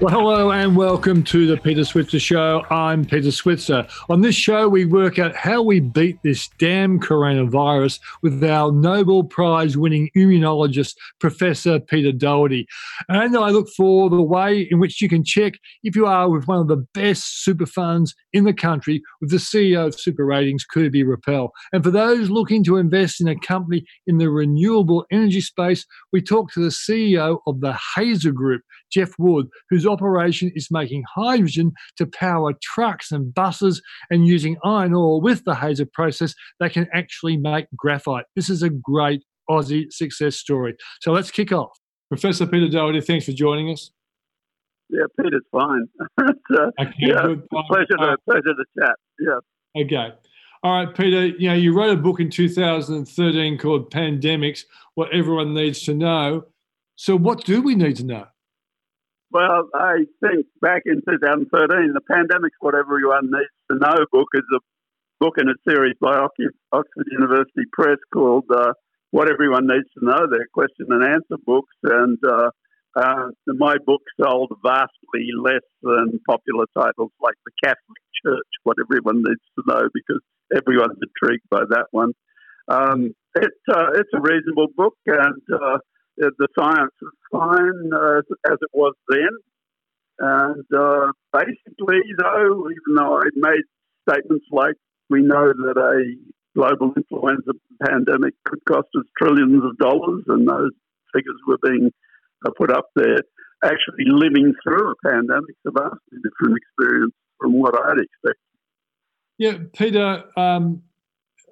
Well, hello and welcome to the Peter Switzer Show. I'm Peter Switzer. On this show, we work out how we beat this damn coronavirus with our Nobel Prize winning immunologist, Professor Peter Doherty. And I look for the way in which you can check if you are with one of the best super funds in the country with the CEO of SuperRatings, Kirby Rappell. And for those looking to invest in a company in the renewable energy space, we talk to the CEO of the Hazer Group, Geoff Ward, whose operation is making hydrogen to power trucks and buses and using iron ore with the Hazer process, they can actually make graphite. This is a great Aussie success story. So let's kick off. Professor Peter Doherty, thanks for joining us. Yeah, Peter's fine. uh, okay, yeah, good. pleasure to, pleasure to chat. Yeah. Okay. All right, Peter, you know, you wrote a book in 2013 called Pandemics, What Everyone Needs to Know. So what do we need to know? Well, I think back in 2013, the pandemic's what everyone needs to know book is a book in a series by Oxford University Press called uh, What Everyone Needs to Know. They're question and answer books, and uh, uh, my book sold vastly less than popular titles like The Catholic Church, What Everyone Needs to Know, because everyone's intrigued by that one. Um, it, uh, it's a reasonable book, and uh, the science is fine uh, as it was then. And uh, basically, though, even though I made statements like we know that a global influenza pandemic could cost us trillions of dollars, and those figures were being uh, put up there, actually living through a pandemic is a vastly different experience from what I'd expected. Yeah, Peter, um, uh,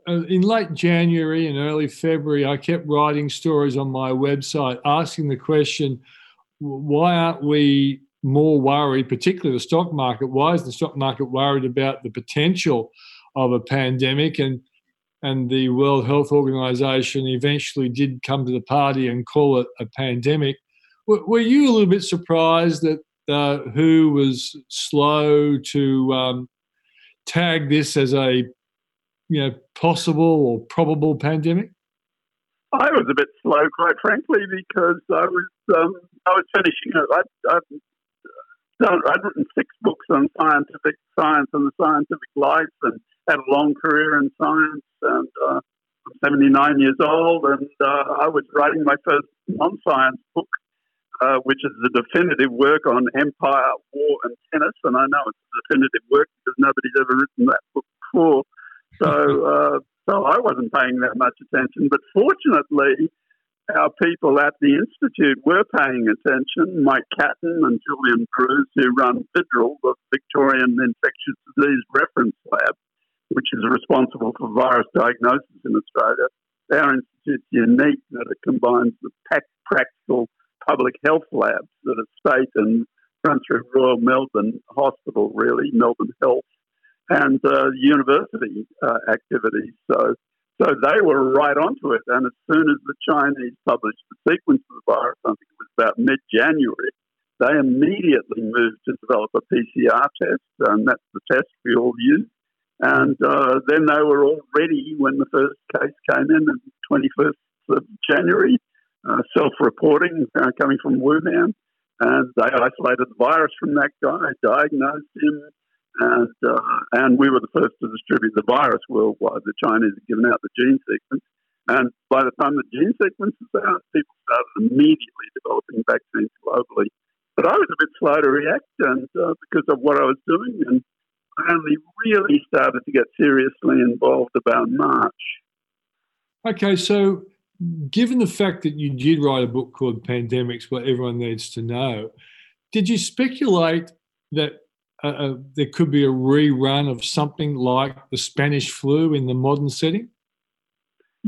in late January and early February, I kept writing stories on my website asking the question why aren't we more worried, particularly the stock market? Why is the stock market worried about the potential of a pandemic? And and the World Health Organization eventually did come to the party and call it a pandemic. Were, you a little bit surprised that uh, WHO was slow to um, tag this as a you know, possible or probable pandemic? I was a bit slow, quite frankly, because I was um, I was finishing it. I, done, I'd written six books on scientific science and the scientific life, and had a long career in science. And uh, I'm 79 years old, and uh, I was writing my first non-science book, uh, which is the definitive work on empire, war, and tennis. And I know it's a definitive work because nobody's ever written that book before. So, uh, so I wasn't paying that much attention. But fortunately, our people at the Institute were paying attention. Mike Catton and Julian Druce, who run VIDRL, the Victorian Infectious Disease Reference Lab, which is responsible for virus diagnosis in Australia. Our institute's unique that it combines the practical public health labs that are state and run through Royal Melbourne Hospital, really, Melbourne Health, and uh, university uh, activities. So, so they were right onto it. And as soon as the Chinese published the sequence of the virus, I think it was about mid January, they immediately moved to develop a PCR test, and that's the test we all use. And uh, then they were all ready when the first case came in on the 21st of January, uh, self reporting uh, coming from Wuhan. And they isolated the virus from that guy, diagnosed him, and uh, and we were the first to distribute the virus worldwide. The Chinese had given out the gene sequence, and by the time the gene sequence was out, people started immediately developing vaccines globally. But I was a bit slow to react, and uh, because of what I was doing, and I only really started to get seriously involved about March. Okay, so given the fact that you did write a book called Pandemics, What Everyone Needs to Know, did you speculate that uh, there could be a rerun of something like the Spanish flu in the modern setting?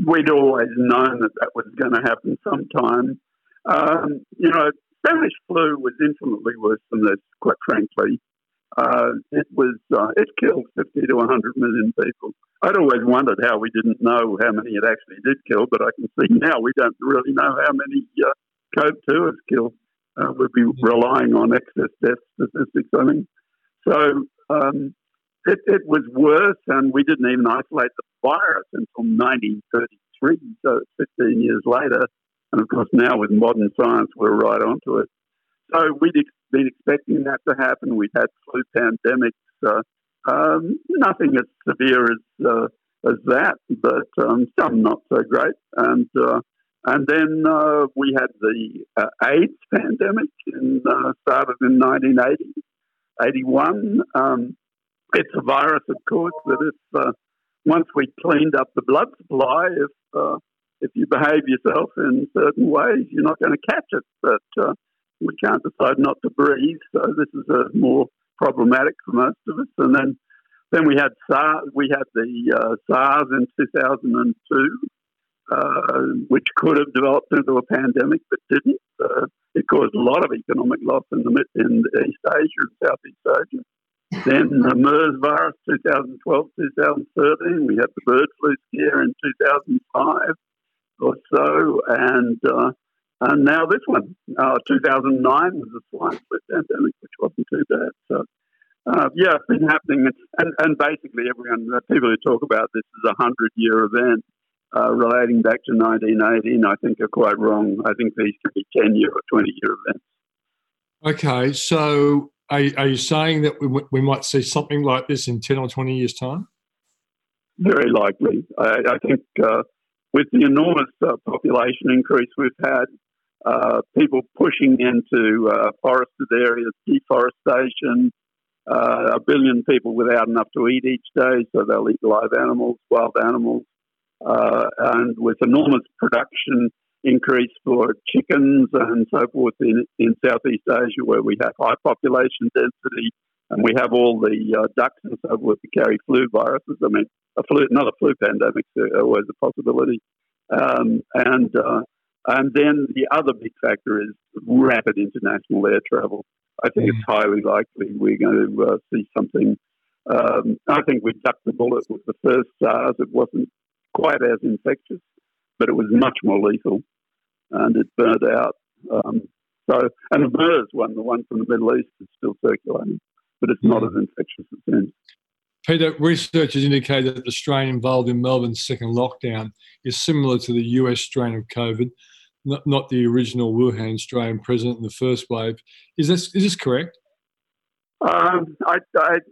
We'd always known that that was going to happen sometime. Um, you know, Spanish flu was infinitely worse than this, quite frankly. Uh, it was uh, it killed 50 to 100 million people. I'd always wondered how we didn't know how many it actually did kill, but I can see now we don't really know how many uh, COV2 has killed. Uh, we'd be relying on excess death statistics, I think. So um, it, it, was worse, and we didn't even isolate the virus until 1933, so 15 years later. And of course, now with modern science, we're right onto it. so we'd ex- been expecting that to happen. We'd had flu pandemics, uh, um, nothing as severe as uh, as that, but um, some not so great. And uh, and then uh, we had the uh, AIDS pandemic, uh, started in 1980, 81. Um, it's a virus, of course, that if uh, once we cleaned up the blood supply, if uh, if you behave yourself in certain ways, you're not going to catch it. But uh, we can't decide not to breathe, so this is a more problematic for most of us. And then then we had SARS. We had the uh, SARS in 2002, uh, which could have developed into a pandemic, but didn't. It caused a lot of economic loss in, the, in East Asia and Southeast Asia. then the MERS virus, 2012, 2013. We had the bird flu scare in 2005 or so, and uh, and now this one. Uh, 2009 was the swine flu pandemic, which wasn't too bad. So uh, yeah, it's been happening, and and basically everyone, people who talk about this is a hundred year event uh, relating back to 1918, I think are quite wrong. I think these could be 10 year or 20 year events. Okay, so are, are you saying that we, we might see something like this in 10 or 20 years' time? Very likely. I, I think uh, with the enormous uh, population increase we've had, uh, people pushing into uh, forested areas, deforestation, uh, a billion people without enough to eat each day, so they'll eat live animals, wild animals, uh, and with enormous production increase for chickens and so forth in, in Southeast Asia, where we have high population density and we have all the uh, ducks and so forth to carry flu viruses. I mean, a flu, not a flu pandemic is always a possibility. Um, and uh, and then the other big factor is rapid international air travel. I think mm. it's highly likely we're going to uh, see something. Um, I think we ducked the bullet with the first SARS. It wasn't quite as infectious, but it was much more lethal, and it burned out. Um, so, and the MERS one, the one from the Middle East, is still circulating, but it's not as infectious as then. Peter, research has indicated that the strain involved in Melbourne's second lockdown is similar to the US strain of COVID, not, not the original Wuhan strain present in the first wave. Is this, is this correct? Um, I,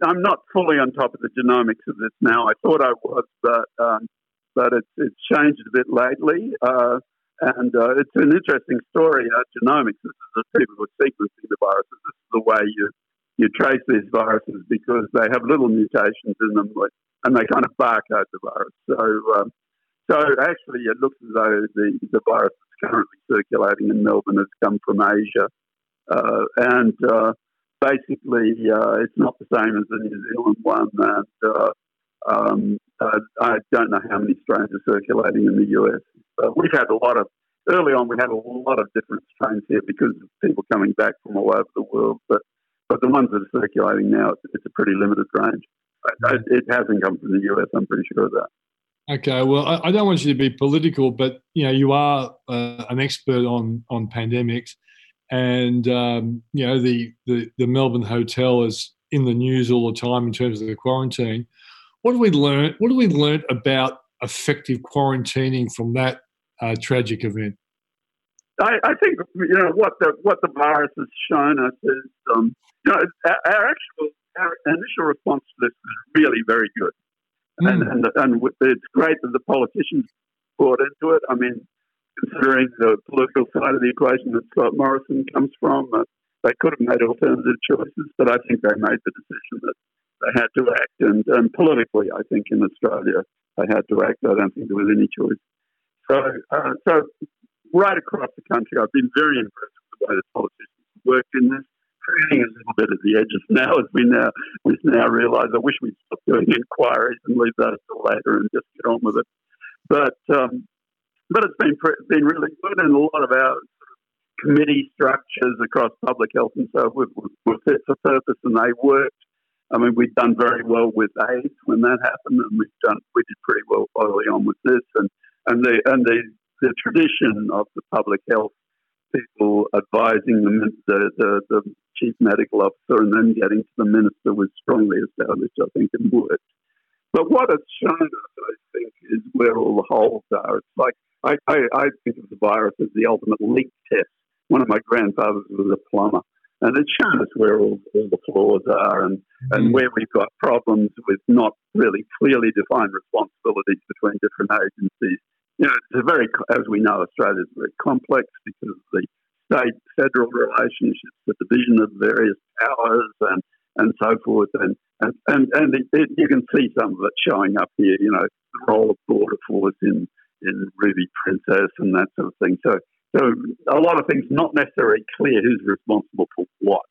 am not fully on top of the genomics of this now. I thought I was, but um, but it's, it's changed a bit lately. Uh, and uh, it's an interesting story. Uh, genomics, this is the people who are sequencing the viruses. This is the way you, you trace these viruses because they have little mutations in them and they kind of barcode the virus. So, um, so actually, it looks as though the, the virus that's currently circulating in Melbourne has come from Asia. Uh, and uh, basically, uh, it's not the same as the New Zealand one. And uh, um, uh, I don't know how many strains are circulating in the US. Uh, we've had a lot of, early on, we had a lot of different strains here because of people coming back from all over the world. But, but the ones that are circulating now, it's, it's a pretty limited range. It, it hasn't come from the US, I'm pretty sure of that. Okay, well, I, I, don't want you to be political, but you know, you are uh, an expert on on pandemics, and um, you know, the, the the Melbourne hotel is in the news all the time in terms of the quarantine. What do we learn? What do we learn about effective quarantining from that uh, tragic event? I, I, think you know what the what the virus has shown us is um, you know our, our, actual our initial response to this is really very good, mm. and, and and it's great that the politicians brought into it. I mean, considering the political side of the equation that Scott Morrison comes from, uh, they could have made alternative choices, but I think they made the decision that they had to act, and, and politically, I think in Australia they had to act. I don't think there was any choice. So, uh, so right across the country, I've been very impressed with the way the politicians worked in this. Training a little bit at the edges now, as we now we now realise. I wish we'd stop doing inquiries and leave that till later and just get on with it. But um, but it's been been really good, and a lot of our committee structures across public health and so forth were fit for purpose, and they worked I mean, we've done very well with AIDS when that happened, and we've done we did pretty well early on with this, and and the and the the tradition of the public health people advising the, the, the, the chief medical officer and then getting to the minister was strongly established, I think, and worked. But what it's shown us, I think, is where all the holes are. It's like I, I, I think of the virus as the ultimate leak test. One of my grandfathers was a plumber and it's shown us where all, all the flaws are and, mm. and where we've got problems with not really clearly defined responsibilities between different agencies. You know, it's a very, as we know, Australia is very complex because of the state federal relationships, the division of various powers, and and so forth. And and and, and it, it, you can see some of it showing up here. You know, the role of border force in in Ruby Princess and that sort of thing. So so a lot of things not necessarily clear who's responsible for what,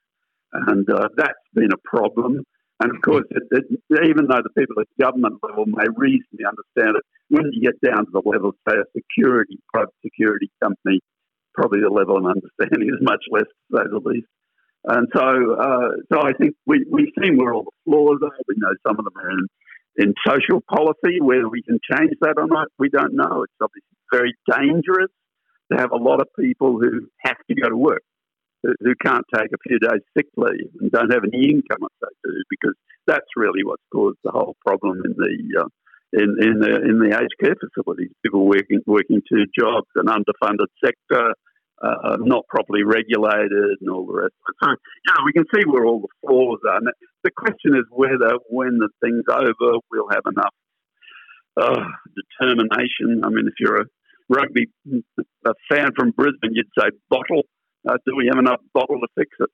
and uh, that's been a problem. And of course, it, it, even though the people at government level may reasonably understand it, when you get down to the level of, say, a security, private security company, probably the level of understanding is much less, to say the least. And so, uh, so I think we, we've seen where all the flaws are. We know some of them are in, in social policy. Whether we can change that or not, we don't know. It's obviously very dangerous to have a lot of people who have to go to work, who can't take a few days sick leave and don't have any income if they do, because that's really what's caused the whole problem in the uh, in, in the in the aged care facilities. People working working two jobs, an underfunded sector, uh, not properly regulated, and all the rest. So, you know, we can see where all the flaws are. And the question is whether, when the thing's over, we'll have enough uh, determination. I mean, if you're a rugby a fan from Brisbane, you'd say bottle. Uh, do we have enough bottle to fix it?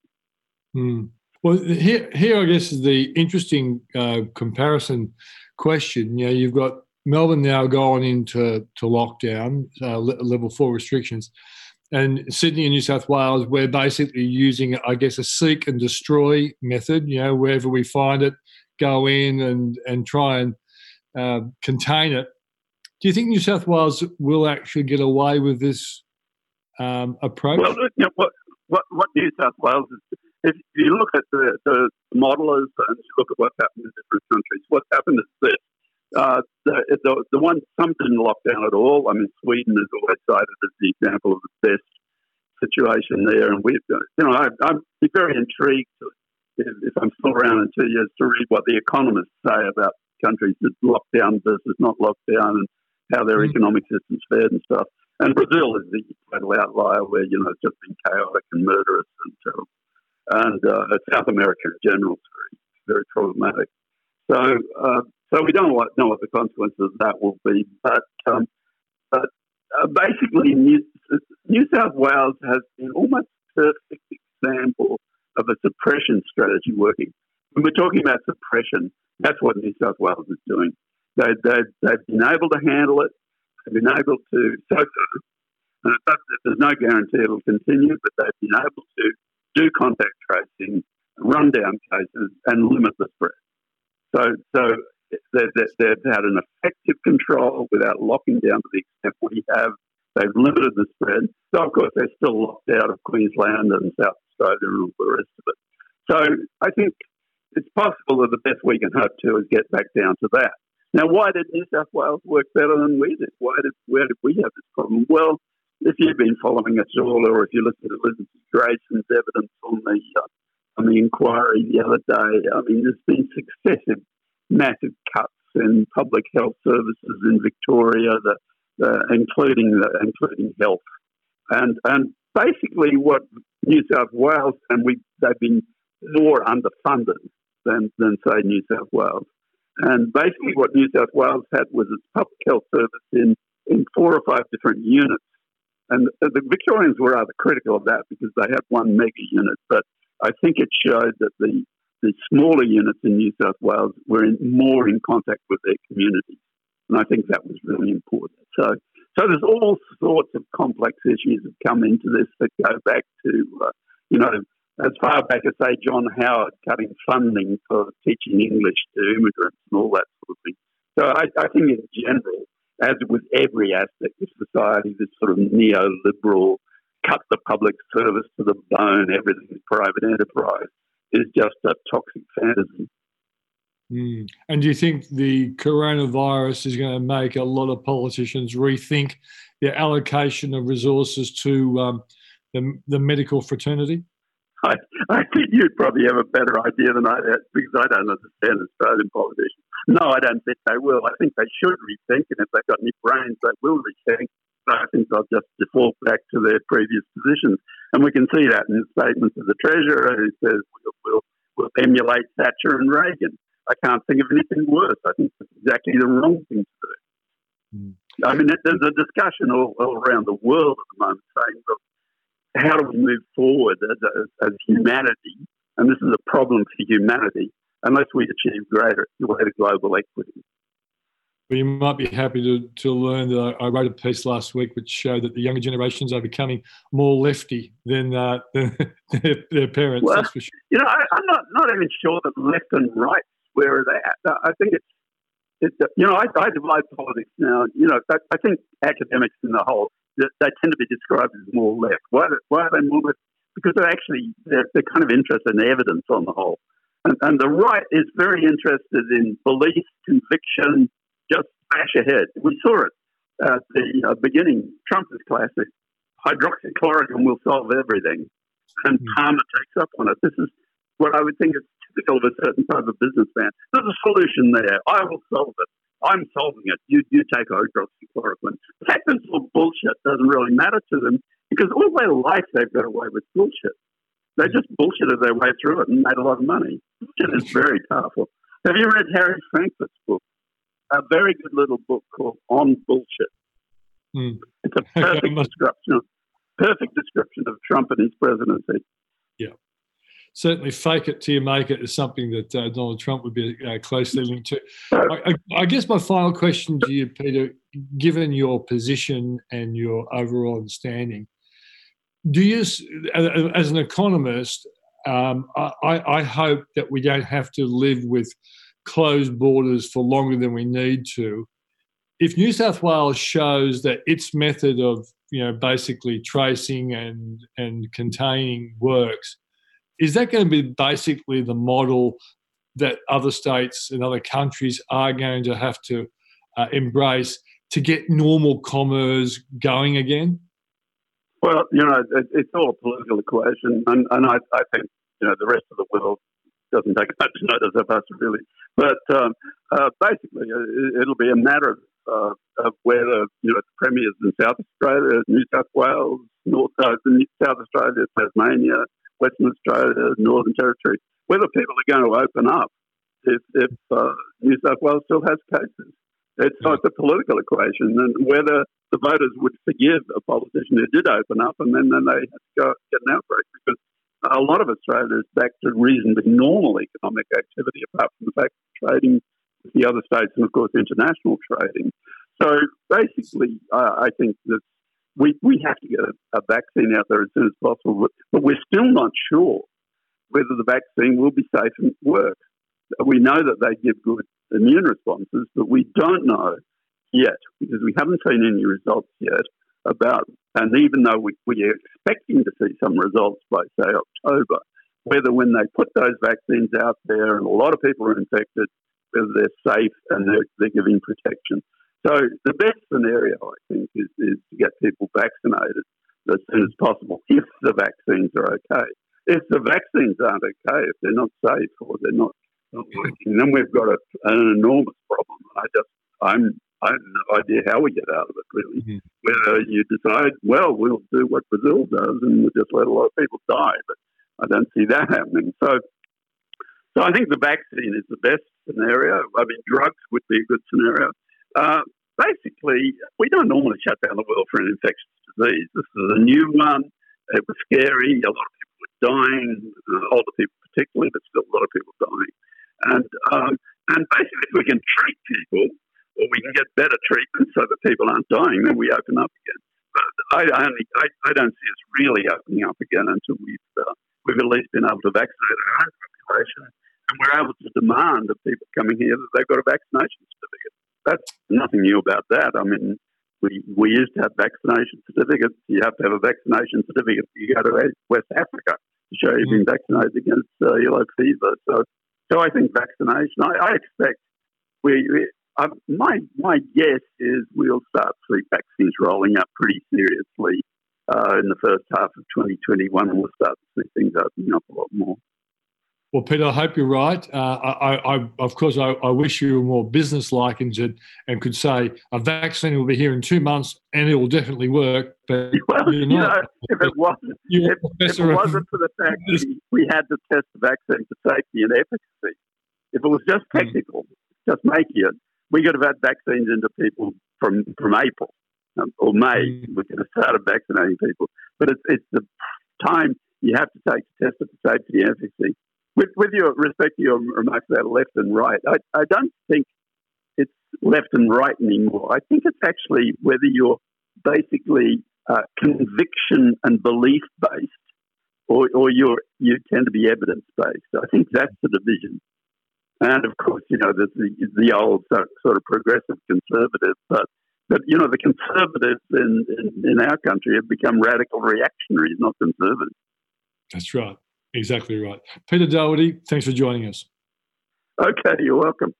Mm. Well, here, here, I guess, is the interesting uh, comparison question. You know, you've got Melbourne now going into to lockdown, uh, level four restrictions and Sydney and New South Wales, we're basically using, I guess, a seek and destroy method. You know, wherever we find it, go in and and try and uh, contain it. Do you think New South Wales will actually get away with this um, approach? Well, you know, what, what, what New South Wales is, if you look at the, the modelers and you look at what's happened in different countries, what's happened is this. Uh, the, the, the one, some didn't lock down at all. I mean, Sweden is always cited as the example of the best situation there. And we've, you know, I, I'm very intrigued if, if I'm still around in two years to read what the economists say about countries that lock down versus not lock down and how their mm-hmm. economic systems fared and stuff. And Brazil is the total outlier where, you know, it's just been chaotic and murderous and terrible. And uh, South America in general is very, very problematic. So, uh, so we don't know what the consequences of that will be, but um, but uh, basically, New, New South Wales has been almost perfect example of a suppression strategy working. When we're talking about suppression, that's what New South Wales is doing. They, they, they've been able to handle it. They've been able to, so far, uh, there's no guarantee it'll continue, but they've been able to do contact tracing, run down cases, and limit the spread. So, so they've, they've had an effective control without locking down to the extent we have. They've limited the spread. So, of course, they're still locked out of Queensland and South Australia and all the rest of it. So, I think it's possible that the best we can hope to is get back down to that. Now, why did New South Wales work better than we did? Why did where did we have this problem? Well, if you've been following us all, or if you listen to Elizabeth Grayson's evidence on the uh, on the inquiry the other day, I mean, there's been successive massive cuts in public health services in Victoria, the, the, including the, including health, and and basically what New South Wales and we they've been more underfunded than than say New South Wales, and basically what New South Wales had was its public health service in in four or five different units, and the Victorians were rather critical of that because they had one mega unit, but I think it showed that the the smaller units in New South Wales were in, more in contact with their communities. And I think that was really important. So, so there's all sorts of complex issues that come into this that go back to, uh, you know, as far back as, say, John Howard cutting funding for teaching English to immigrants and all that sort of thing. So I, I think in general, as with every aspect of society, this sort of neoliberal cut the public service to the bone, everything is private enterprise is just a toxic fantasy. Mm. And do you think the coronavirus is going to make a lot of politicians rethink their allocation of resources to um, the, the medical fraternity? I, I think you'd probably have a better idea than I have because I don't understand Australian politicians. No, I don't think they will. I think they should rethink, and if they've got any brains, they will rethink. But I think they'll just default back to their previous positions. And we can see that in the statements of the Treasurer who says we'll, we'll, we'll emulate Thatcher and Reagan. I can't think of anything worse. I think it's exactly the wrong thing to do. Mm. I mean, there's a discussion all, all, around the world at the moment saying, look, how do we move forward as, as, as humanity? And this is a problem for humanity unless we achieve greater, greater global equity. Well, you might be happy to, to learn that I wrote a piece last week which showed that the younger generations are becoming more lefty than, uh, than their, their, parents. Well, that's for sure. You know, I, am not, not even sure that left and right where are they at. I think it's, it's you know, I, I divide politics now. You know, I, I think academics in the whole, they, tend to be described as more left. Why, why are they more left? Because they're actually, they're, they're kind of interested in evidence on the whole. And, and the right is very interested in belief, conviction, just bash ahead. We saw it at the uh, beginning. Trump is classic. Hydroxychloroquine will solve everything. And hmm. Palmer takes up on it. This is what I would think is typical of a certain type of businessman. There's a solution there. I will solve it. I'm solving it. You, you take hydroxychloroquine. That it's all bullshit doesn't really matter to them because all their life they've got away with bullshit. They just bullshitted their way through it and made a lot of money. Bullshit is very powerful. Have you read Harry Frankfurt's book? A very good little book called On Bullshit. Mm. It's a perfect description of perfect description of Trump and his presidency. Yeah. Certainly, fake it till you make it is something that uh, Donald Trump would be uh, closely linked to. I, I, guess my final question to you, Peter, given your position and your overall understanding, do you, as an economist, um, I, I, hope that we don't have to live with closed borders for longer than we need to. If New South Wales shows that its method of, you know, basically tracing and and containing works, is that going to be basically the model that other states and other countries are going to have to uh, embrace to get normal commerce going again? Well, you know, it, it's all a political equation, and, and I, I, think you know the rest of the world doesn't take much notice of us really. But um, uh, basically, uh, it, will be a matter of, uh, of whether you know the premiers in South Australia, New South Wales, North uh, South Australia, Tasmania, Western Australia, Northern Territory, whether people are going to open up if, if uh, New South Wales still has cases. It's like the political equation, and whether the voters would forgive a politician who did open up, and then, then they had to go get an outbreak because a lot of Australia is back to reasonably normal economic activity, apart from the fact of trading with the other states and, of course, international trading. So basically, I think that we, we have to get a, a, vaccine out there as soon as possible, but, but we're still not sure whether the vaccine will be safe and work. We know that they give good immune responses, but we don't know yet because we haven't seen any results yet about, and even though we, we are expecting to see some results by, say, October, whether when they put those vaccines out there and a lot of people are infected, whether they're safe and they're, they're giving protection. So the best scenario, I think, is, is to get people vaccinated as soon as possible if the vaccines are okay. If the vaccines aren't okay, if they're not safe or they're not not working, then we've got a, an enormous problem. I just, I'm, I have no idea how we get out of it, really. Mm-hmm. Whether you decide, well, we'll do what Brazil does and we'll just let a lot of people die, but I don't see that happening. So, so I think the vaccine is the best scenario. I mean, drugs would be a good scenario. Uh, basically, we don't normally shut down the world for an infectious disease. This is a new one. It was scary. A lot of people were dying, uh, older people particularly, but still a lot of people dying. And um, and basically, if we can treat people, or we can get better treatment so that people aren't dying, then we open up again. But I, I only I, I don't see us really opening up again until we've uh, we've at least been able to vaccinate our own population, and we're able to demand of people coming here that they've got a vaccination certificate. That's nothing new about that. I mean, we, we used to have vaccination certificates. You have to have a vaccination certificate. You go to West Africa to show you've been mm. vaccinated against uh, yellow fever. So so I think vaccination. I, I expect we. we uh, my my guess is we'll start to see vaccines rolling up pretty seriously uh, in the first half of 2021, and we'll start to see things opening up a lot more. Well, Peter, I hope you're right. Uh, I, I, of course, I, I, wish you were more business-like and, could, and could say a vaccine will be here in two months and it will definitely work. But well, you know, if it wasn't, if, if, it wasn't for the fact that we had to test the vaccine for safety and efficacy, if it was just hmm. technical, mm. just making it, we could have had vaccines into people from from April um, or May. Mm. We could have started vaccinating people, but it's it's the time you have to take to test it for safety and efficacy with, with your respect to your remarks about left and right, I, I don't think it's left and right anymore. I think it's actually whether you're basically uh, conviction and belief based or, or you're, you tend to be evidence based. I think that's the division. And of course, you know, there's the, the old sort of progressive conservative, but, but you know, the conservatives in, in, in our country have become radical reactionaries, not conservatives. That's right. Exactly right. Peter Doherty, thanks for joining us. Okay, you're welcome.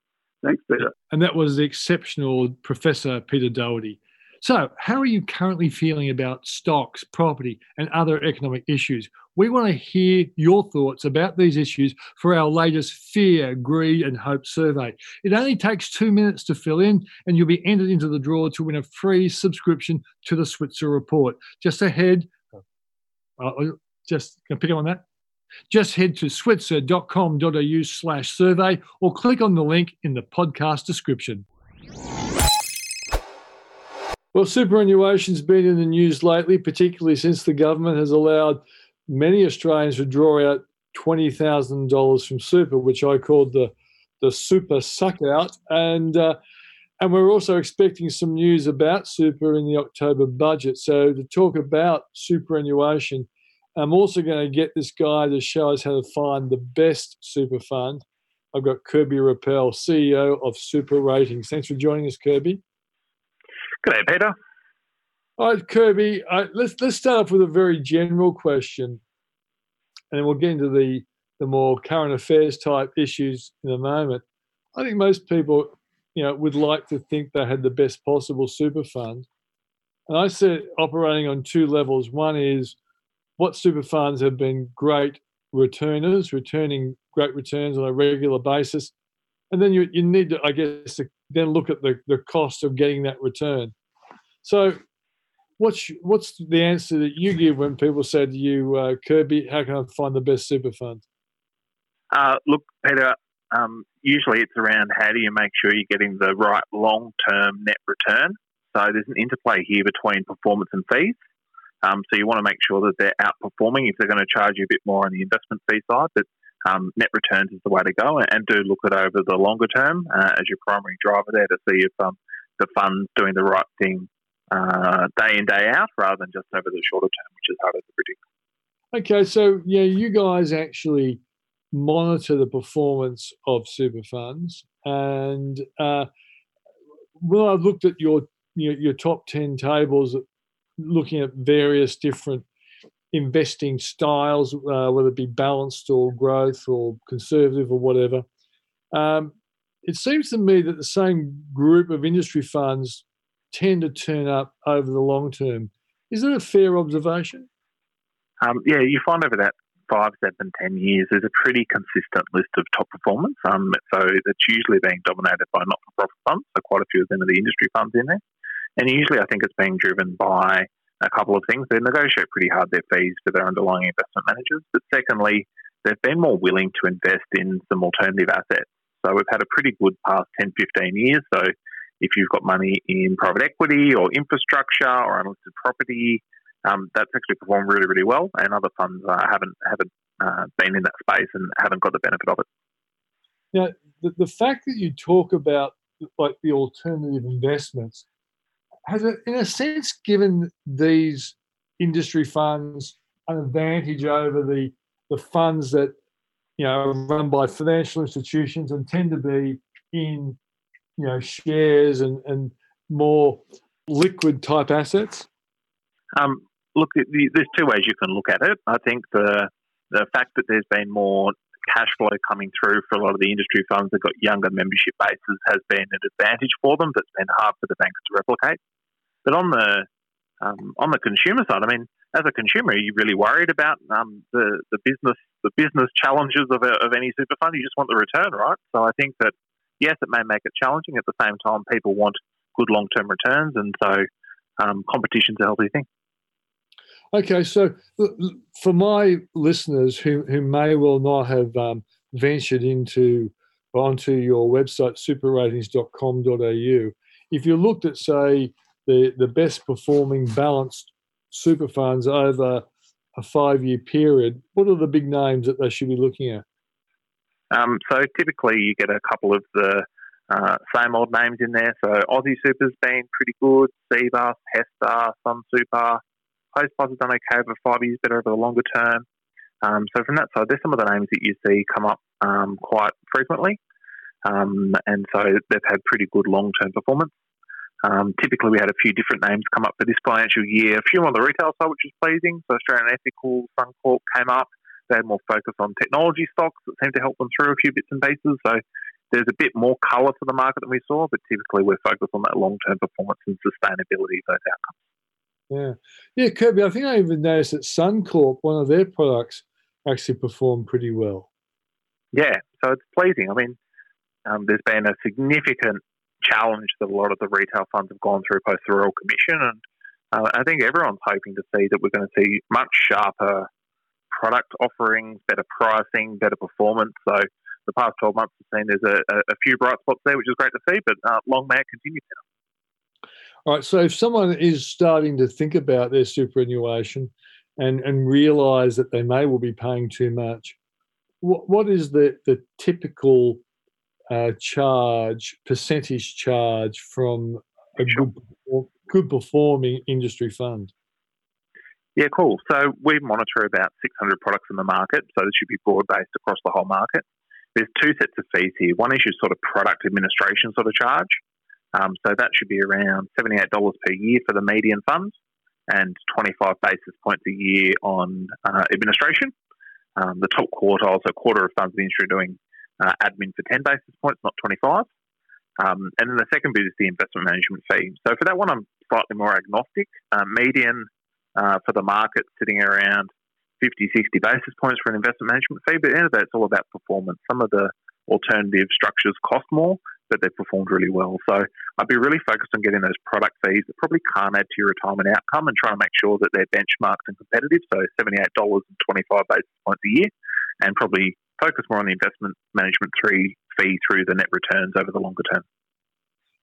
Thanks, Peter. And that was the exceptional Professor Peter Doherty. So, how are you currently feeling about stocks, property, and other economic issues? We want to hear your thoughts about these issues for our latest Fear, Greed, and Hope survey. It only takes two minutes to fill in, and you'll be entered into the draw to win a free subscription to the Switzer Report. Just ahead, uh, just can I pick up on that? Just head to switzer.com.au slash survey or click on the link in the podcast description. Well, superannuation's been in the news lately, particularly since the government has allowed many Australians to draw out $20,000 from super, which I called the, the super suck out. And, uh, and we're also expecting some news about super in the October budget. So, to talk about superannuation, I'm also going to get this guy to show us how to find the best super fund. I've got Kirby Rappell, CEO of SuperRatings. Thanks for joining us, Kirby. Good day, Peter. All right, Kirby. Uh, let's let's start off with a very general question, and then we'll get into the the more current affairs type issues in a moment. I think most people, you know, would like to think they had the best possible super fund, and I see it operating on two levels. One is what super funds have been great returners, returning great returns on a regular basis. And then you, you need to, I guess, to then look at the, the cost of getting that return. So, what's what's the answer that you give when people say to you, uh, Kirby, how can I find the best super fund? Uh, look, Peter, um, usually it's around how do you make sure you're getting the right long term net return. So, there's an interplay here between performance and fees. Um, so you want to make sure that they're outperforming if they're going to charge you a bit more on the investment fee side. But um, net returns is the way to go, and do look at over the longer term uh, as your primary driver there to see if um, the fund's doing the right thing uh, day in day out rather than just over the shorter term, which is harder to predict. Okay, so yeah, you guys actually monitor the performance of super funds, and uh, I've looked at your your, your top ten tables looking at various different investing styles, uh, whether it be balanced or growth or conservative or whatever. Um, it seems to me that the same group of industry funds tend to turn up over the long term. Is that a fair observation? Um, yeah, you find over that five, seven, ten years, there's a pretty consistent list of top performance. Um, so it's usually being dominated by not-for-profit funds. So quite a few of them are the industry funds in there. And usually, I think it's being driven by a couple of things. They negotiate pretty hard their fees for their underlying investment managers. But secondly, they've been more willing to invest in some alternative assets. So we've had a pretty good past 10, 15 years. So if you've got money in private equity or infrastructure or unlisted property, um, that's actually performed really, really well. And other funds uh, haven't haven't uh, been in that space and haven't got the benefit of it. Now, the, the fact that you talk about like the alternative investments has it, in a sense, given these industry funds an advantage over the the funds that you know are run by financial institutions and tend to be in you know shares and, and more liquid type assets? Um, look, there's two ways you can look at it. I think the the fact that there's been more cash flow coming through for a lot of the industry funds that got younger membership bases has been an advantage for them that's been hard for the banks to replicate. But on the um, on the consumer side, I mean, as a consumer, are you really worried about um, the the business the business challenges of, a, of any super fund. You just want the return, right? So I think that yes, it may make it challenging. At the same time, people want good long term returns, and so um, competition's a healthy thing. Okay, so for my listeners who, who may well not have um, ventured into onto your website superratings.com.au, if you looked at say the, the best performing balanced super funds over a five year period, what are the big names that they should be looking at? Um, so typically you get a couple of the uh, same old names in there. So Aussie Super's been pretty good, Cbus, HESTA, Sun Super. Hostplus has done okay over five years, better over the longer term. Um, so from that side, there's some of the names that you see come up um, quite frequently. Um, and so they've had pretty good long-term performance. Um, typically, we had a few different names come up for this financial year. A few on the retail side, which is pleasing. So Australian Ethical, Suncorp came up. They had more focus on technology stocks that seemed to help them through a few bits and pieces. So there's a bit more colour to the market than we saw, but typically we're focused on that long-term performance and sustainability of those outcomes. Yeah, yeah, Kirby. I think I even noticed that Suncorp, one of their products, actually performed pretty well. Yeah, so it's pleasing. I mean, um, there's been a significant challenge that a lot of the retail funds have gone through post the Royal Commission, and uh, I think everyone's hoping to see that we're going to see much sharper product offerings, better pricing, better performance. So the past 12 months have seen there's a, a, few bright spots there, which is great to see, but uh, long may it continue. All right. So if someone is starting to think about their superannuation and, and realize that they may well be paying too much, what, what is the, the typical uh, charge, percentage charge from a good, good performing industry fund? Yeah, cool. So we monitor about 600 products in the market, so this should be broad based across the whole market. There's two sets of fees here. One is your sort of product administration sort of charge. Um, so that should be around $78 per year for the median funds and 25 basis points a year on uh, administration. Um, the top quartile, so quarter of funds in the industry are doing uh, admin for 10 basis points, not 25. Um, and then the second bit is the investment management fee. So for that one, I'm slightly more agnostic. Uh, median uh, for the market sitting around 50, 60 basis points for an investment management fee. But at the end of it's all about performance. Some of the alternative structures cost more, but they've performed really well. So I'd be really focused on getting those product fees that probably can't add to your retirement outcome and try to make sure that they're benchmarked and competitive. So $78 and 25 basis points a year, and probably focus more on the investment management three fee through the net returns over the longer term.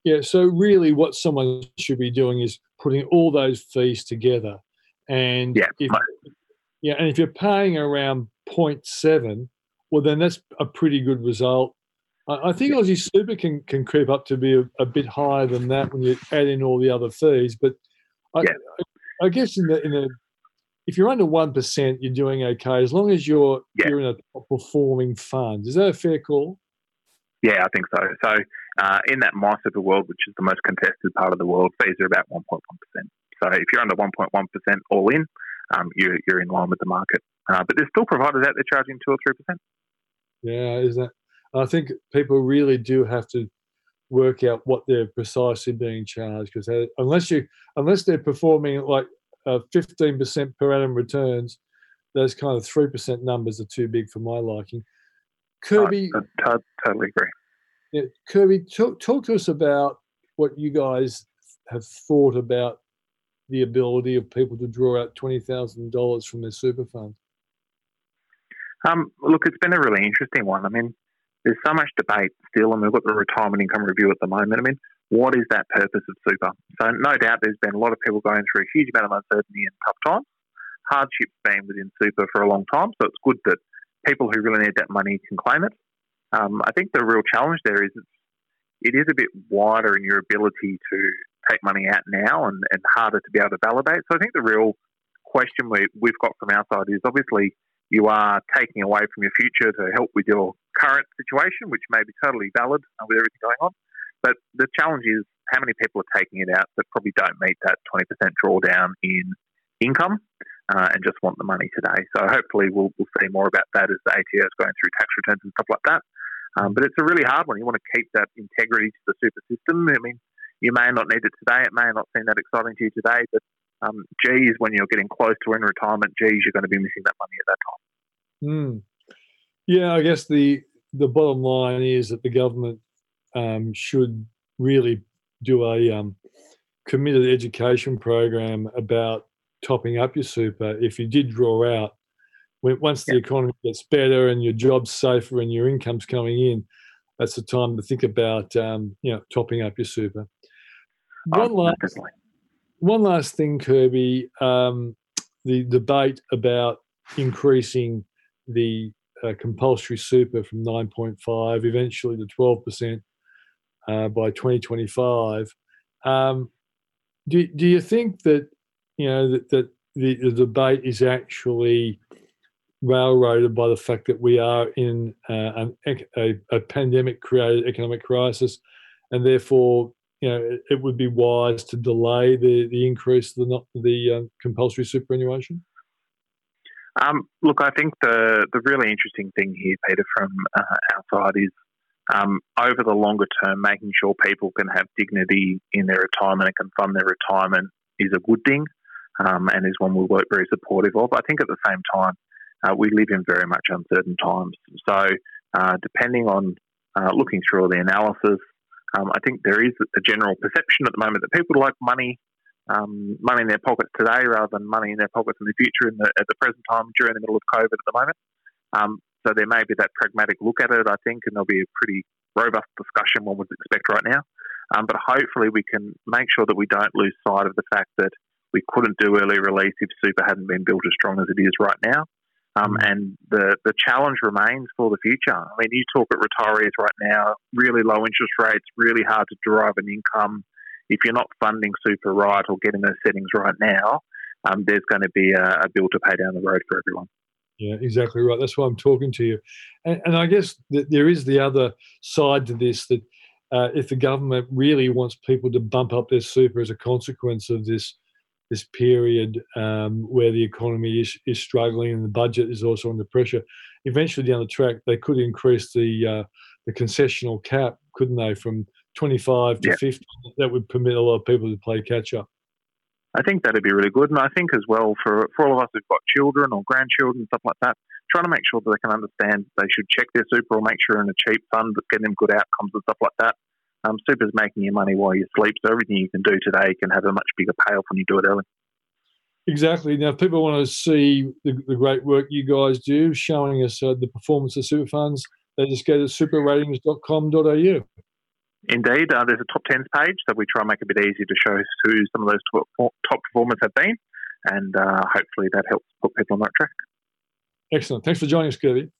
Yeah, so really what someone should be doing is putting all those fees together. And yeah, if, yeah, and if you're paying around 0.7, well then that's a pretty good result I, think Aussie Super can, can creep up to be a, a, bit higher than that when you add in all the other fees. But I, yeah. I, I guess in the in a if you're under one percent, you're doing okay as long as you're yeah. you're in a top performing fund. Is that a fair call? Yeah, I think so. So uh, in that My Super world, which is the most contested part of the world, fees are about 1.1%. So if you're under 1.1% all in, um, you're, you're in line with the market. Uh, but there's still providers out there charging 2 or 3%. Yeah, is that I think people really do have to work out what they're precisely being charged because unless you unless they're performing like fifteen percent per annum returns, those kind of three percent numbers are too big for my liking. Kirby, I, I totally agree. Yeah, Kirby, talk talk to us about what you guys have thought about the ability of people to draw out twenty thousand dollars from their super fund. Um, look, it's been a really interesting one. I mean, there's so much debate still, and we've got the retirement income review at the moment. I mean, what is that purpose of super? So, no doubt there's been a lot of people going through a huge amount of uncertainty and tough times. Hardship's been within super for a long time, so it's good that people who really need that money can claim it. Um, I think the real challenge there is it is a bit wider in your ability to take money out now and, and harder to be able to validate. So I think the real question we, we've got from our side is obviously you are taking away from your future to help with your current situation, which may be totally valid with everything going on. But the challenge is how many people are taking it out that probably don't meet that 20% drawdown in income uh, and just want the money today. So hopefully we'll, we'll see more about that as the ATO is going through tax returns and stuff like that. Um, but it's a really hard one. You want to keep that integrity to the super system. I mean, you may not need it today. It may not seem that exciting to you today, but um, geez, when you're getting close to in retirement, geez, you're going to be missing that money at that time. Mm. Yeah, I guess the the bottom line is that the government um, should really do a um, committed education program about topping up your super if you did draw out. When, once the economy gets better and your job's safer and your income's coming in, that's the time to think about um, you know topping up your super. One last, one last thing, Kirby. Um, the debate about increasing the uh, compulsory super from 9.5 eventually to 12% uh, by 2025. Um, do, do you think that you know that, that the, the debate is actually railroaded by the fact that we are in uh, an, a, a pandemic created economic crisis and therefore you know it, it would be wise to delay the, the increase of the the uh, compulsory superannuation Um, look, I think the the really interesting thing here, Peter, from uh, our side is um, over the longer term, making sure people can have dignity in their retirement and can fund their retirement is a good thing, um, and is one we work very supportive of. I think at the same time, uh, we live in very much uncertain times. So, uh, depending on uh, looking through all the analysis, um, I think there is a general perception at the moment that people like money um, money in their pockets today rather than money in their pockets in the future in the, at the present time during the middle of COVID at the moment. Um, so there may be that pragmatic look at it, I think, and there'll be a pretty robust discussion one would expect right now. Um, but hopefully we can make sure that we don't lose sight of the fact that we couldn't do early release if super hadn't been built as strong as it is right now. Um, and the, the challenge remains for the future. I mean, you talk at retirees right now, really low interest rates, really hard to derive an income if you're not funding super right or getting those settings right now, um, there's going to be a, a, bill to pay down the road for everyone. Yeah, exactly right. That's why I'm talking to you. And, and I guess that there is the other side to this that uh, if the government really wants people to bump up their super as a consequence of this this period um, where the economy is, is struggling and the budget is also under pressure, eventually down the track they could increase the uh, the concessional cap, couldn't they, from 25 to Yeah. 50, that would permit a lot of people to play catch up. I think that'd be really good. And I think as well for, for all of us who've got children or grandchildren, and stuff like that, trying to make sure that they can understand they should check their super or make sure in a cheap fund that's getting them good outcomes and stuff like that. Um, super's making you money while you sleep, so everything you can do today can have a much bigger payoff when you do it early. Exactly. Now, if people want to see the, the great work you guys do, showing us uh, the performance of super funds, they just go to superratings.com.au. Indeed, uh, there's a top 10s page that we try and make a bit easier to show who some of those top, top performers have been, and uh, hopefully that helps put people on that track. Excellent. Thanks for joining us, Kirby.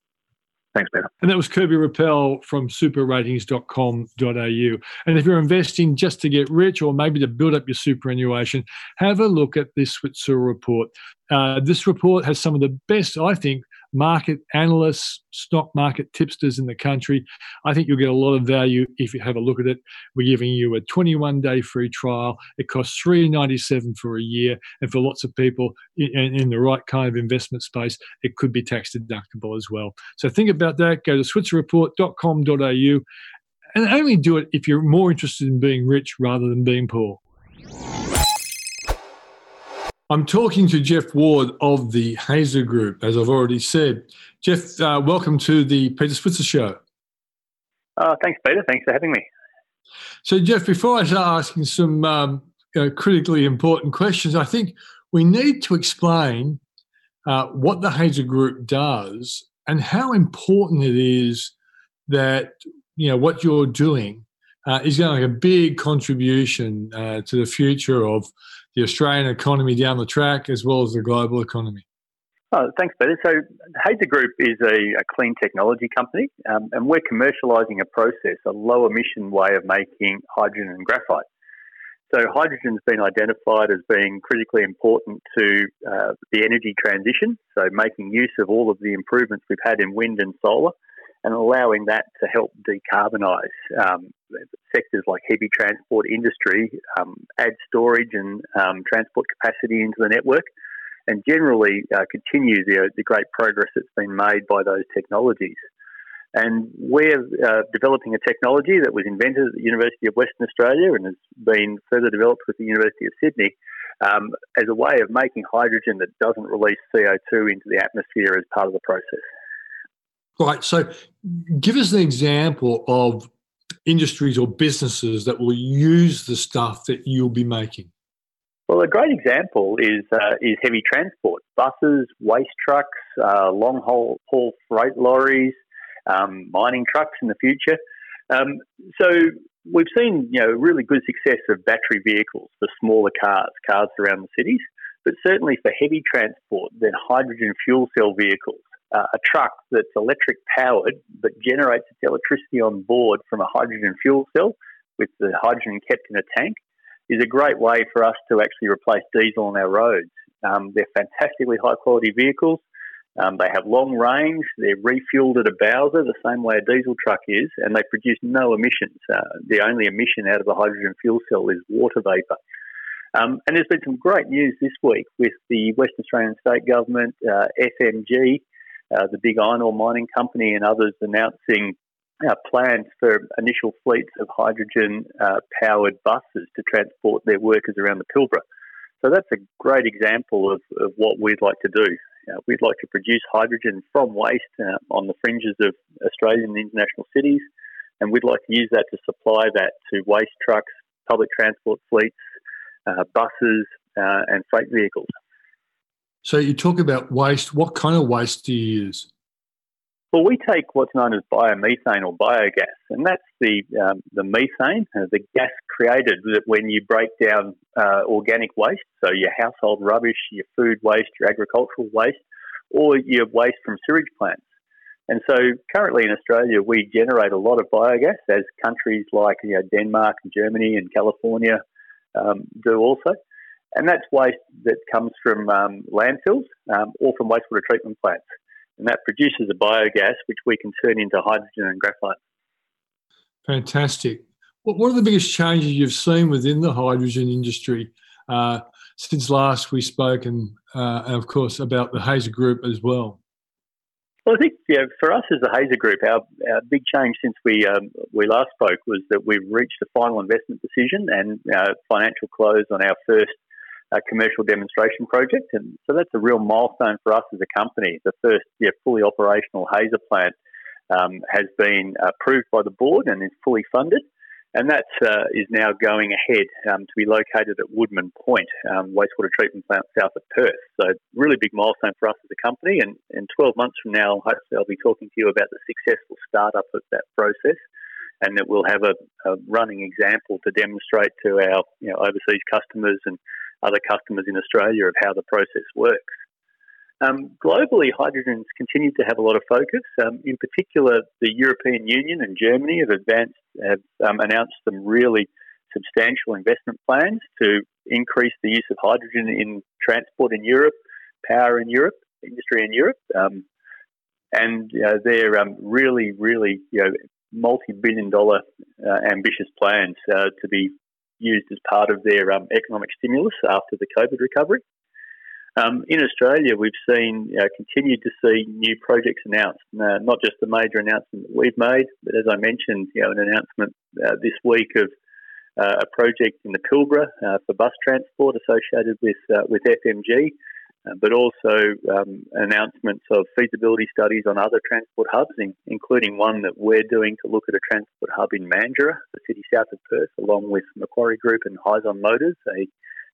Thanks, Peter. And that was Kirby Rappell from superratings.com.au. And if you're investing just to get rich or maybe to build up your superannuation, have a look at this Switzer report. Uh, this report has some of the best, I think, market analysts, stock market tipsters in the country. I think you'll get a lot of value if you have a look at it. We're giving you a 21 day free trial. It costs $3.97 for a year. And for lots of people in, in the right kind of investment space, it could be tax deductible as well. So think about that. Go to switzerreport.com.au and only do it if you're more interested in being rich rather than being poor. I'm talking to Geoff Ward of the Hazer Group, as I've already said. Geoff, uh, welcome to the Peter Switzer Show. Uh, thanks, Peter. Thanks for having me. So, Geoff, before I start asking some um, you know, critically important questions, I think we need to explain uh, what the Hazer Group does and how important it is that you know what you're doing uh, is going to make a big contribution uh, to the future of the Australian economy down the track as well as the global economy. Oh, thanks, Peter. So, Hazer Group is a, a clean technology company, um, and we're commercialising a process, a low emission way of making hydrogen and graphite. So, hydrogen has been identified as being critically important to uh, the energy transition. So, making use of all of the improvements we've had in wind and solar and allowing that to help decarbonise um, sectors like heavy transport industry, um, add storage and um, transport capacity into the network, and generally uh, continue the, the great progress that's been made by those technologies. And we're uh, developing a technology that was invented at the University of Western Australia and has been further developed with the University of Sydney um, as a way of making hydrogen that doesn't release CO2 into the atmosphere as part of the process. Right. So, give us an example of industries or businesses that will use the stuff that you'll be making. Well, a great example is uh, is heavy transport: buses, waste trucks, uh, long haul, freight lorries, um, mining trucks in the future. Um, so we've seen you know really good success of battery vehicles for smaller cars, cars around the cities, but certainly for heavy transport, then hydrogen fuel cell vehicles. Uh, a truck that's electric powered but generates its electricity on board from a hydrogen fuel cell with the hydrogen kept in a tank is a great way for us to actually replace diesel on our roads. Um, they're fantastically high quality vehicles. Um, they have long range. They're refueled at a Bowser the same way a diesel truck is, and they produce no emissions. Uh, the only emission out of a hydrogen fuel cell is water vapour. Um, and there's been some great news this week with the West Australian State Government, uh, FMG, uh, the big iron ore mining company, and others announcing uh, plans for initial fleets of hydrogen uh, powered buses to transport their workers around the Pilbara. So that's a great example of, of what we'd like to do. Uh, we'd like to produce hydrogen from waste uh, on the fringes of Australian and international cities, and we'd like to use that to supply that to waste trucks, public transport fleets, uh, buses, uh, and freight vehicles. So you talk about waste. What kind of waste do you use? Well, we take what's known as biomethane or biogas, and that's the um, the methane, uh, the gas created when you break down uh, organic waste, so your household rubbish, your food waste, your agricultural waste, or your waste from sewage plants. And so, currently in Australia, we generate a lot of biogas, as countries like you know, Denmark and Germany and California um, do also. And that's waste that comes from um, landfills um, or from wastewater treatment plants and that produces a biogas which we can turn into hydrogen and graphite. Fantastic. What are the biggest changes you've seen within the hydrogen industry uh, since last we spoke, and, uh, and, of course about the Hazer Group as well? Well, I think yeah, for us as the Hazer Group, our, our big change since we um, we last spoke was that we've reached a final investment decision and uh, financial close on our first a commercial demonstration project. And so that's a real milestone for us as a company. The first yeah, fully operational Hazer plant um, has been approved by the board and is fully funded. And that uh, is now going ahead um, to be located at Woodman Point, um, wastewater treatment plant south of Perth. So, really big milestone for us as a company. And, and 12 months from now, hopefully, I'll be talking to you about the successful startup of that process and that we'll have a, a running example to demonstrate to our you know, overseas customers and other customers in Australia of how the process works. Um, globally, hydrogen's continued to have a lot of focus. Um, in particular, the European Union and Germany have advanced, have um, announced some really substantial investment plans to increase the use of hydrogen in transport in Europe, power in Europe, industry in Europe, um, and uh, they're um, really, really, you know, multi-billion-dollar uh, ambitious plans uh, to be used as part of their um, economic stimulus after the COVID recovery. Um, in Australia, we've seen uh, continued to see new projects announced, uh, not just the major announcement that we've made, but as I mentioned, you know, an announcement uh, this week of uh, a project in the Pilbara uh, for bus transport associated with uh, with FMG, but also um, announcements of feasibility studies on other transport hubs, in, including one that we're doing to look at a transport hub in Mandurah, the city south of Perth, along with Macquarie Group and Hyzon Motors, a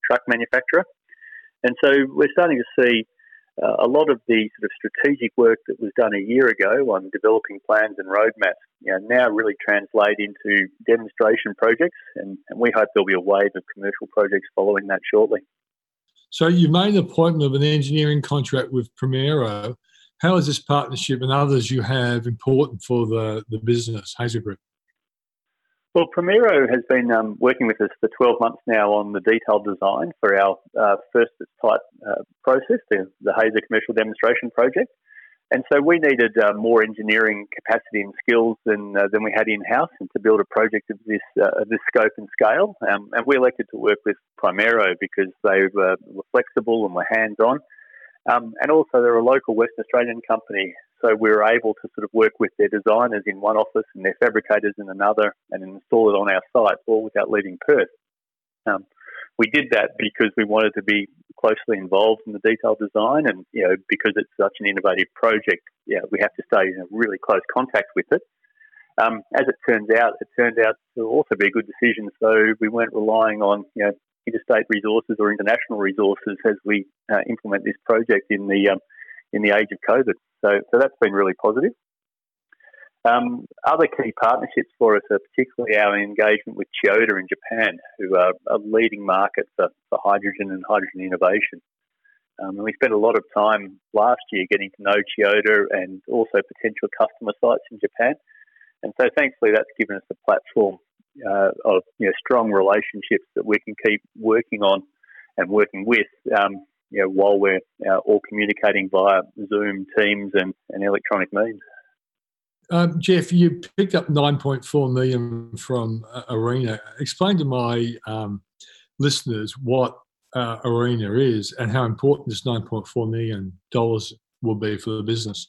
truck manufacturer. And so we're starting to see uh, a lot of the sort of strategic work that was done a year ago on developing plans and roadmaps you know, now really translate into demonstration projects, and, and we hope there'll be a wave of commercial projects following that shortly. So you made an appointment of an engineering contract with Primero. How is this partnership and others you have important for the, the business, Hazer Group? Well, Primero has been um, working with us for 12 months now on the detailed design for our uh, first type uh, process, the, the Hazer Commercial Demonstration Project. And so we needed uh, more engineering capacity and skills than uh, than we had in house, and to build a project of this uh, of this scope and scale. Um, and we elected to work with Primero because they were, were flexible and were hands on, um, and also they're a local West Australian company, so we were able to sort of work with their designers in one office and their fabricators in another, and install it on our site, all without leaving Perth. Um, we did that because we wanted to be closely involved in the detailed design, and you know because it's such an innovative project, yeah, we have to stay in really close contact with it. Um, as it turns out, it turned out to also be a good decision. So we weren't relying on you know interstate resources or international resources as we uh, implement this project in the um, in the age of COVID. So so that's been really positive. Um, other key partnerships for us are particularly our engagement with Chiyoda in Japan, who are a leading market for, for hydrogen and hydrogen innovation. Um, and we spent a lot of time last year getting to know Chiyoda and also potential customer sites in Japan. And so thankfully that's given us a platform uh, of you know, strong relationships that we can keep working on and working with um, you know, while we're uh, all communicating via Zoom, Teams, and, and electronic means. Um, Geoff, you picked up 9.4 million from uh, Arena. Explain to my um, listeners what uh, Arena is and how important this 9.4 million dollars will be for the business.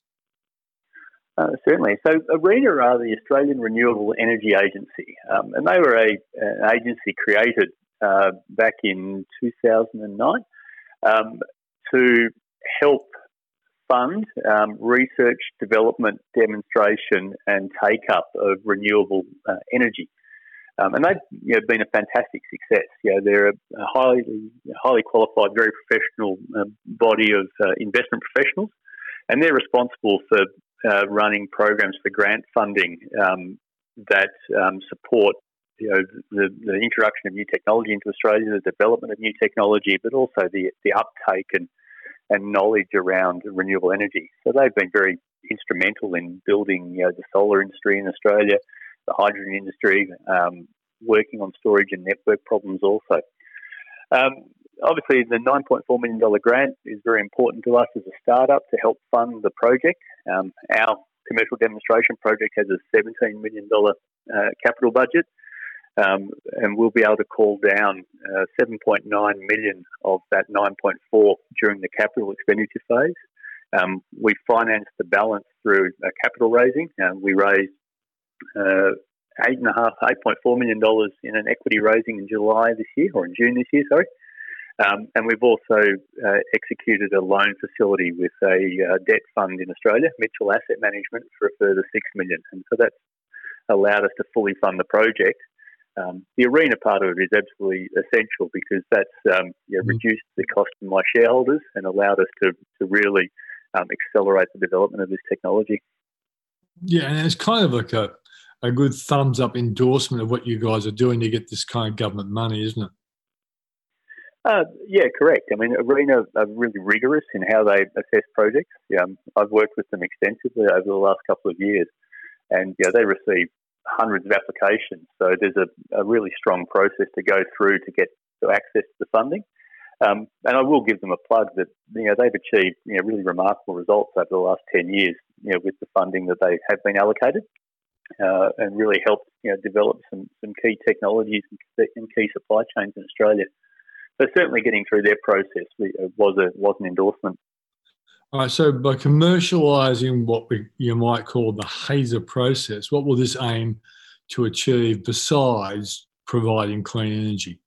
Uh, certainly. So, Arena are the Australian Renewable Energy Agency, um, and they were a, an agency created uh, back in 2009 um, to help fund um, research, development, demonstration, and take up of renewable uh, energy. Um, and they've you know, been a fantastic success. You know, they're a highly, highly qualified, very professional uh, body of uh, investment professionals, and they're responsible for uh, running programs for grant funding um, that um, support you know, the, the, introduction of new technology into Australia, the development of new technology, but also the, the uptake and and knowledge around renewable energy. So they've been very instrumental in building you know, the solar industry in Australia, the hydrogen industry, um, working on storage and network problems also. Um, obviously, the $9.4 million grant is very important to us as a startup to help fund the project. Um, our commercial demonstration project has a $17 million uh, capital budget. Um, and we'll be able to call down uh, 7.9 million of that 9.4 during the capital expenditure phase. Um, we financed the balance through a capital raising. Uh, we raised uh, eight and a half, eight point four million dollars in an equity raising in July this year, or in June this year, sorry. Um, and we've also uh, executed a loan facility with a uh, debt fund in Australia, Mitchell Asset Management, for a further six million. And so that's allowed us to fully fund the project um, the arena part of it is absolutely essential because that's um, you know, mm. reduced the cost to my shareholders and allowed us to, to really um, accelerate the development of this technology. Yeah, and it's kind of like a, a good thumbs up endorsement of what you guys are doing to get this kind of government money, isn't it? Uh, yeah, correct. I mean, Arena are really rigorous in how they assess projects. Yeah, um, I've worked with them extensively over the last couple of years, and yeah, they receive hundreds of applications. So there's a, a really strong process to go through to get to access the funding. Um, and I will give them a plug that you know they've achieved you know really remarkable results over the last ten years you know with the funding that they have been allocated, uh, and really helped you know develop some some key technologies and key supply chains in Australia. So certainly getting through their process was a was an endorsement. All right, so by commercialising what we, you might call the Hazer process, what will this aim to achieve besides providing clean energy?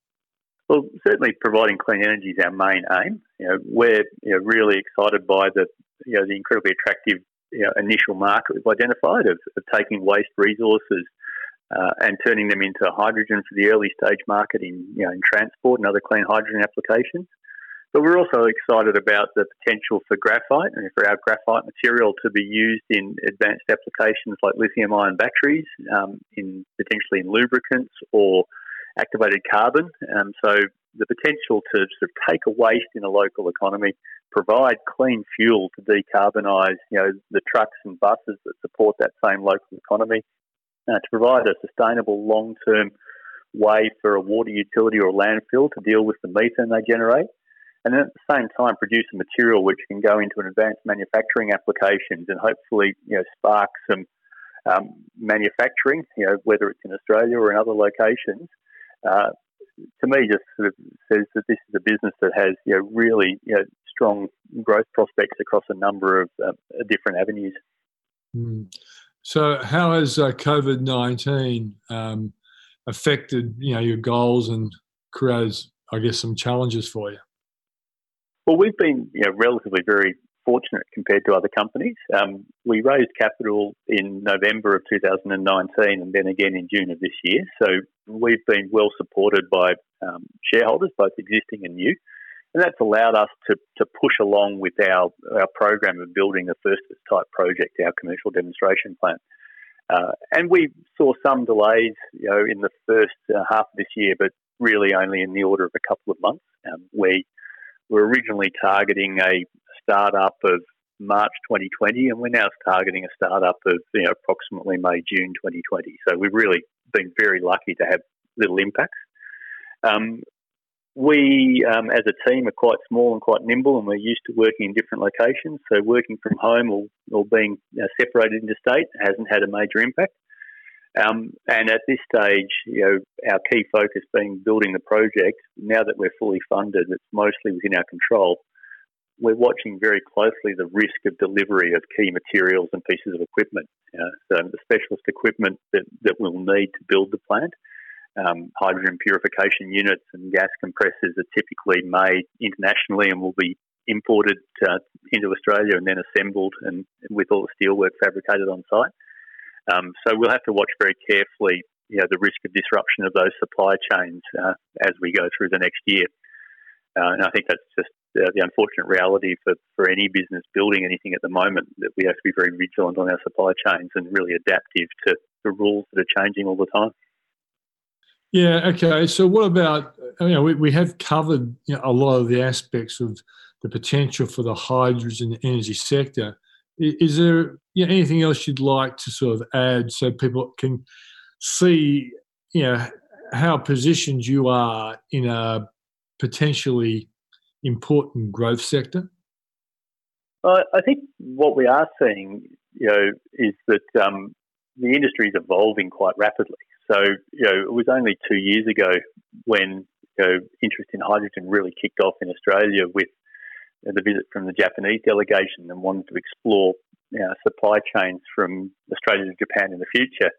Well, certainly providing clean energy is our main aim. You know, we're you know, really excited by the you know the incredibly attractive you know, initial market we've identified of, of taking waste resources uh, and turning them into hydrogen for the early stage market in you know in transport and other clean hydrogen applications. But we're also excited about the potential for graphite and for our graphite material to be used in advanced applications like lithium ion batteries, um, in potentially in lubricants or activated carbon. Um, so the potential to sort of take a waste in a local economy, provide clean fuel to decarbonise, you know, the trucks and buses that support that same local economy, uh, to provide a sustainable long-term way for a water utility or a landfill to deal with the methane they generate and then at the same time produce a material which can go into an advanced manufacturing applications and hopefully you know spark some um, manufacturing, you know whether it's in Australia or in other locations. Uh, to me, just sort of says that this is a business that has you know really you know, strong growth prospects across a number of uh, different avenues. Mm. So, how has uh, COVID nineteen um, affected you know your goals and created, I guess, some challenges for you? Well, we've been you know, relatively very fortunate compared to other companies. Um, we raised capital in November of 2019 and then again in June of this year. So we've been well supported by um, shareholders, both existing and new. And that's allowed us to, to push along with our, our program of building the first type project, our commercial demonstration plant. Uh, and we saw some delays, you know, in the first uh, half of this year, but really only in the order of a couple of months. Um, we were originally targeting a startup of March 2020, and we're now targeting a startup of you know, approximately May June 2020. So we've really been very lucky to have little impacts. Um, we, um, as a team, are quite small and quite nimble, and we're used to working in different locations. So working from home or, or being separated interstate hasn't had a major impact. Um, and at this stage, you know, our key focus being building the project. Now that we're fully funded, it's mostly within our control. We're watching very closely the risk of delivery of key materials and pieces of equipment. So the specialist equipment that, that we'll need to build the plant. Um, hydrogen purification units and gas compressors are typically made internationally and will be imported uh, into Australia and then assembled and with all the steelwork fabricated on site. Um, so we'll have to watch very carefully, you know, the risk of disruption of those supply chains uh, as we go through the next year. Uh, and I think that's just uh, the unfortunate reality for, for any business building anything at the moment that we have to be very vigilant on our supply chains and really adaptive to the rules that are changing all the time. Yeah. Okay. So, what about? You know, we, we have covered you know, a lot of the aspects of the potential for the hydrogen energy sector. Is there you know, anything else you'd like to sort of add so people can see, you know, how positioned you are in a potentially important growth sector? I think what we are seeing, you know, is that um, the industry is evolving quite rapidly. So, you know, it was only two years ago when you know, interest in hydrogen really kicked off in Australia with the visit from the Japanese delegation and wanted to explore you know, supply chains from Australia to Japan in the future.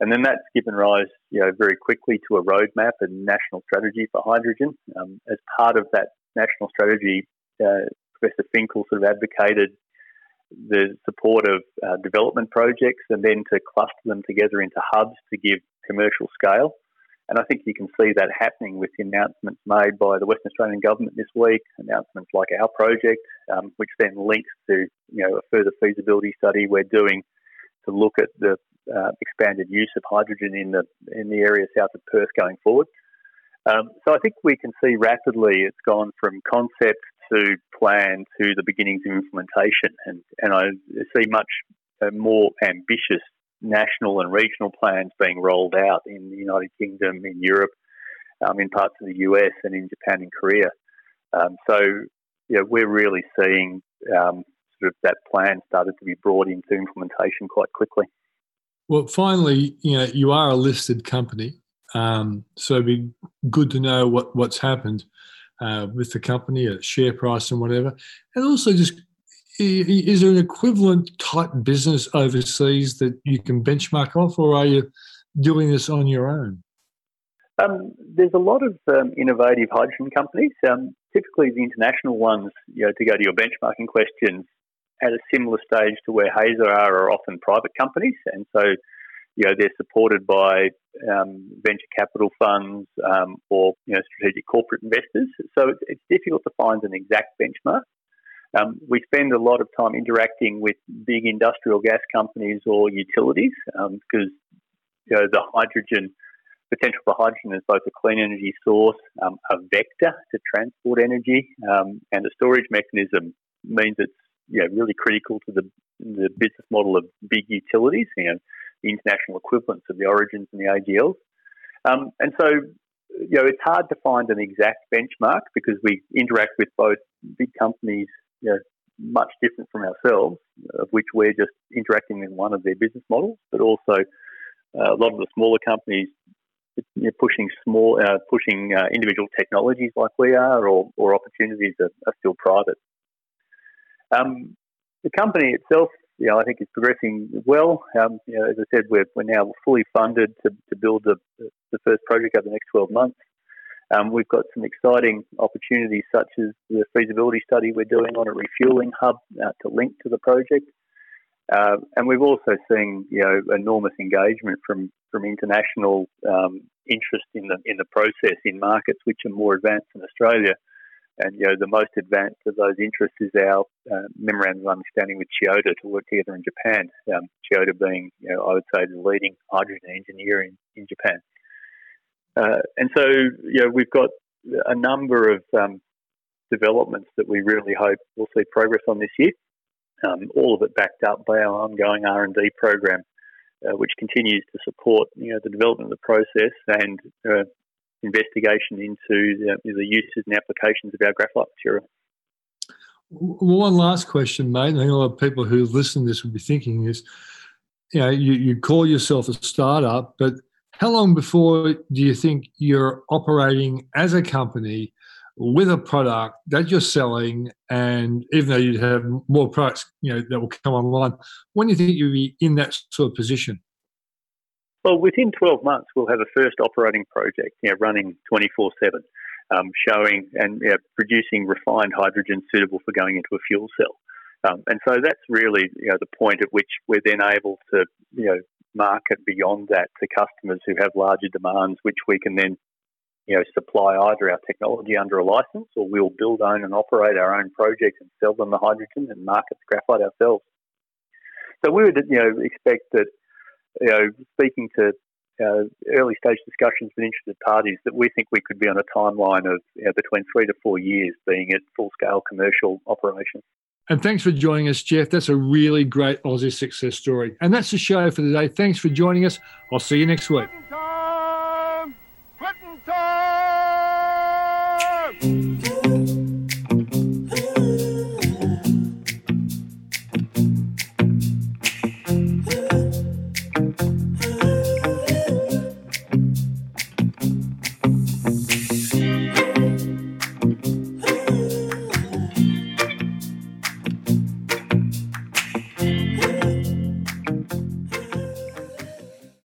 And then that's given rise, you know, very quickly to a roadmap and national strategy for hydrogen. Um, as part of that national strategy, uh, Professor Finkel sort of advocated the support of uh, development projects and then to cluster them together into hubs to give commercial scale. And I think you can see that happening with the announcements made by the Western Australian government this week, announcements like our project, um, which then links to you know a further feasibility study we're doing to look at the uh, expanded use of hydrogen in the in the area south of Perth going forward. Um, so I think we can see rapidly it's gone from concept to plan to the beginnings of implementation, and and I see much uh, more ambitious national and regional plans being rolled out in the United Kingdom, in Europe, um, in parts of the US, and in Japan and Korea. Um, so, yeah, we're really seeing um, sort of that plan started to be brought into implementation quite quickly. Well, finally, you know, you are a listed company, um, so it'd be good to know what what's happened uh, with the company, a share price and whatever, and also just is there an equivalent type business overseas that you can benchmark off, or are you doing this on your own? Um, there's a lot of um, innovative hydrogen companies. Um, typically, the international ones, you know, to go to your benchmarking questions, at a similar stage to where Hazer are, are often private companies, and so you know they're supported by um, venture capital funds um, or you know strategic corporate investors. So it's, it's difficult to find an exact benchmark. Um, we spend a lot of time interacting with big industrial gas companies or utilities because um, you know, the hydrogen potential for hydrogen is both a clean energy source, um, a vector to transport energy, um, and a storage mechanism means it's you know, really critical to the, the business model of big utilities, you know, the international equivalents of the origins and the AGLs. Um, and so, you know, it's hard to find an exact benchmark because we interact with both big companies you know, much different from ourselves, of which we're just interacting in one of their business models, but also uh, a lot of the smaller companies you know, pushing small, uh, pushing uh, individual technologies like we are, or, or opportunities are, are still private. Um, the company itself, you know, I think is progressing well. Um, you know, as I said, we're, we're now fully funded to, to build the, the first project over the next 12 months. Um, we've got some exciting opportunities, such as the feasibility study we're doing on a refueling hub uh, to link to the project. Uh, and we've also seen, you know, enormous engagement from from international um, interest in the in the process in markets which are more advanced than Australia. And you know, the most advanced of those interests is our uh, memorandum of understanding with Chiyoda to work together in Japan. Um, being, you know, I would say the leading hydrogen engineer in, in Japan. Uh, and so, you know, we've got a number of um, developments that we really hope we'll see progress on this year. Um, all of it backed up by our ongoing R and D program, uh, which continues to support you know the development of the process and uh, investigation into the, the, uses and applications of our graphite material. One last question, mate. I think a lot of people who listen to this would be thinking is, you know, you, you call yourself a startup, but how long before do you think you're operating as a company with a product that you're selling, and even though you'd have more products, you know, that will come online, when do you think you'll be in that sort of position? Well, within 12 months, we'll have a first operating project, you know, running 24 7, um, showing and you know, producing refined hydrogen suitable for going into a fuel cell. Um, and so that's really, you know, the point at which we're then able to, you know, market beyond that to customers who have larger demands, which we can then you know, supply either our technology under a license or we'll build, own, and operate our own projects and sell them the hydrogen and market the graphite ourselves. So we would, you know, expect that, you know, speaking to uh, early stage discussions with interested parties, that we think we could be on a timeline of you know, between three to four years being at full scale commercial operation. And thanks for joining us, Geoff. That's a really great Aussie success story. And that's the show for today. Thanks for joining us. I'll see you next week. Time! time!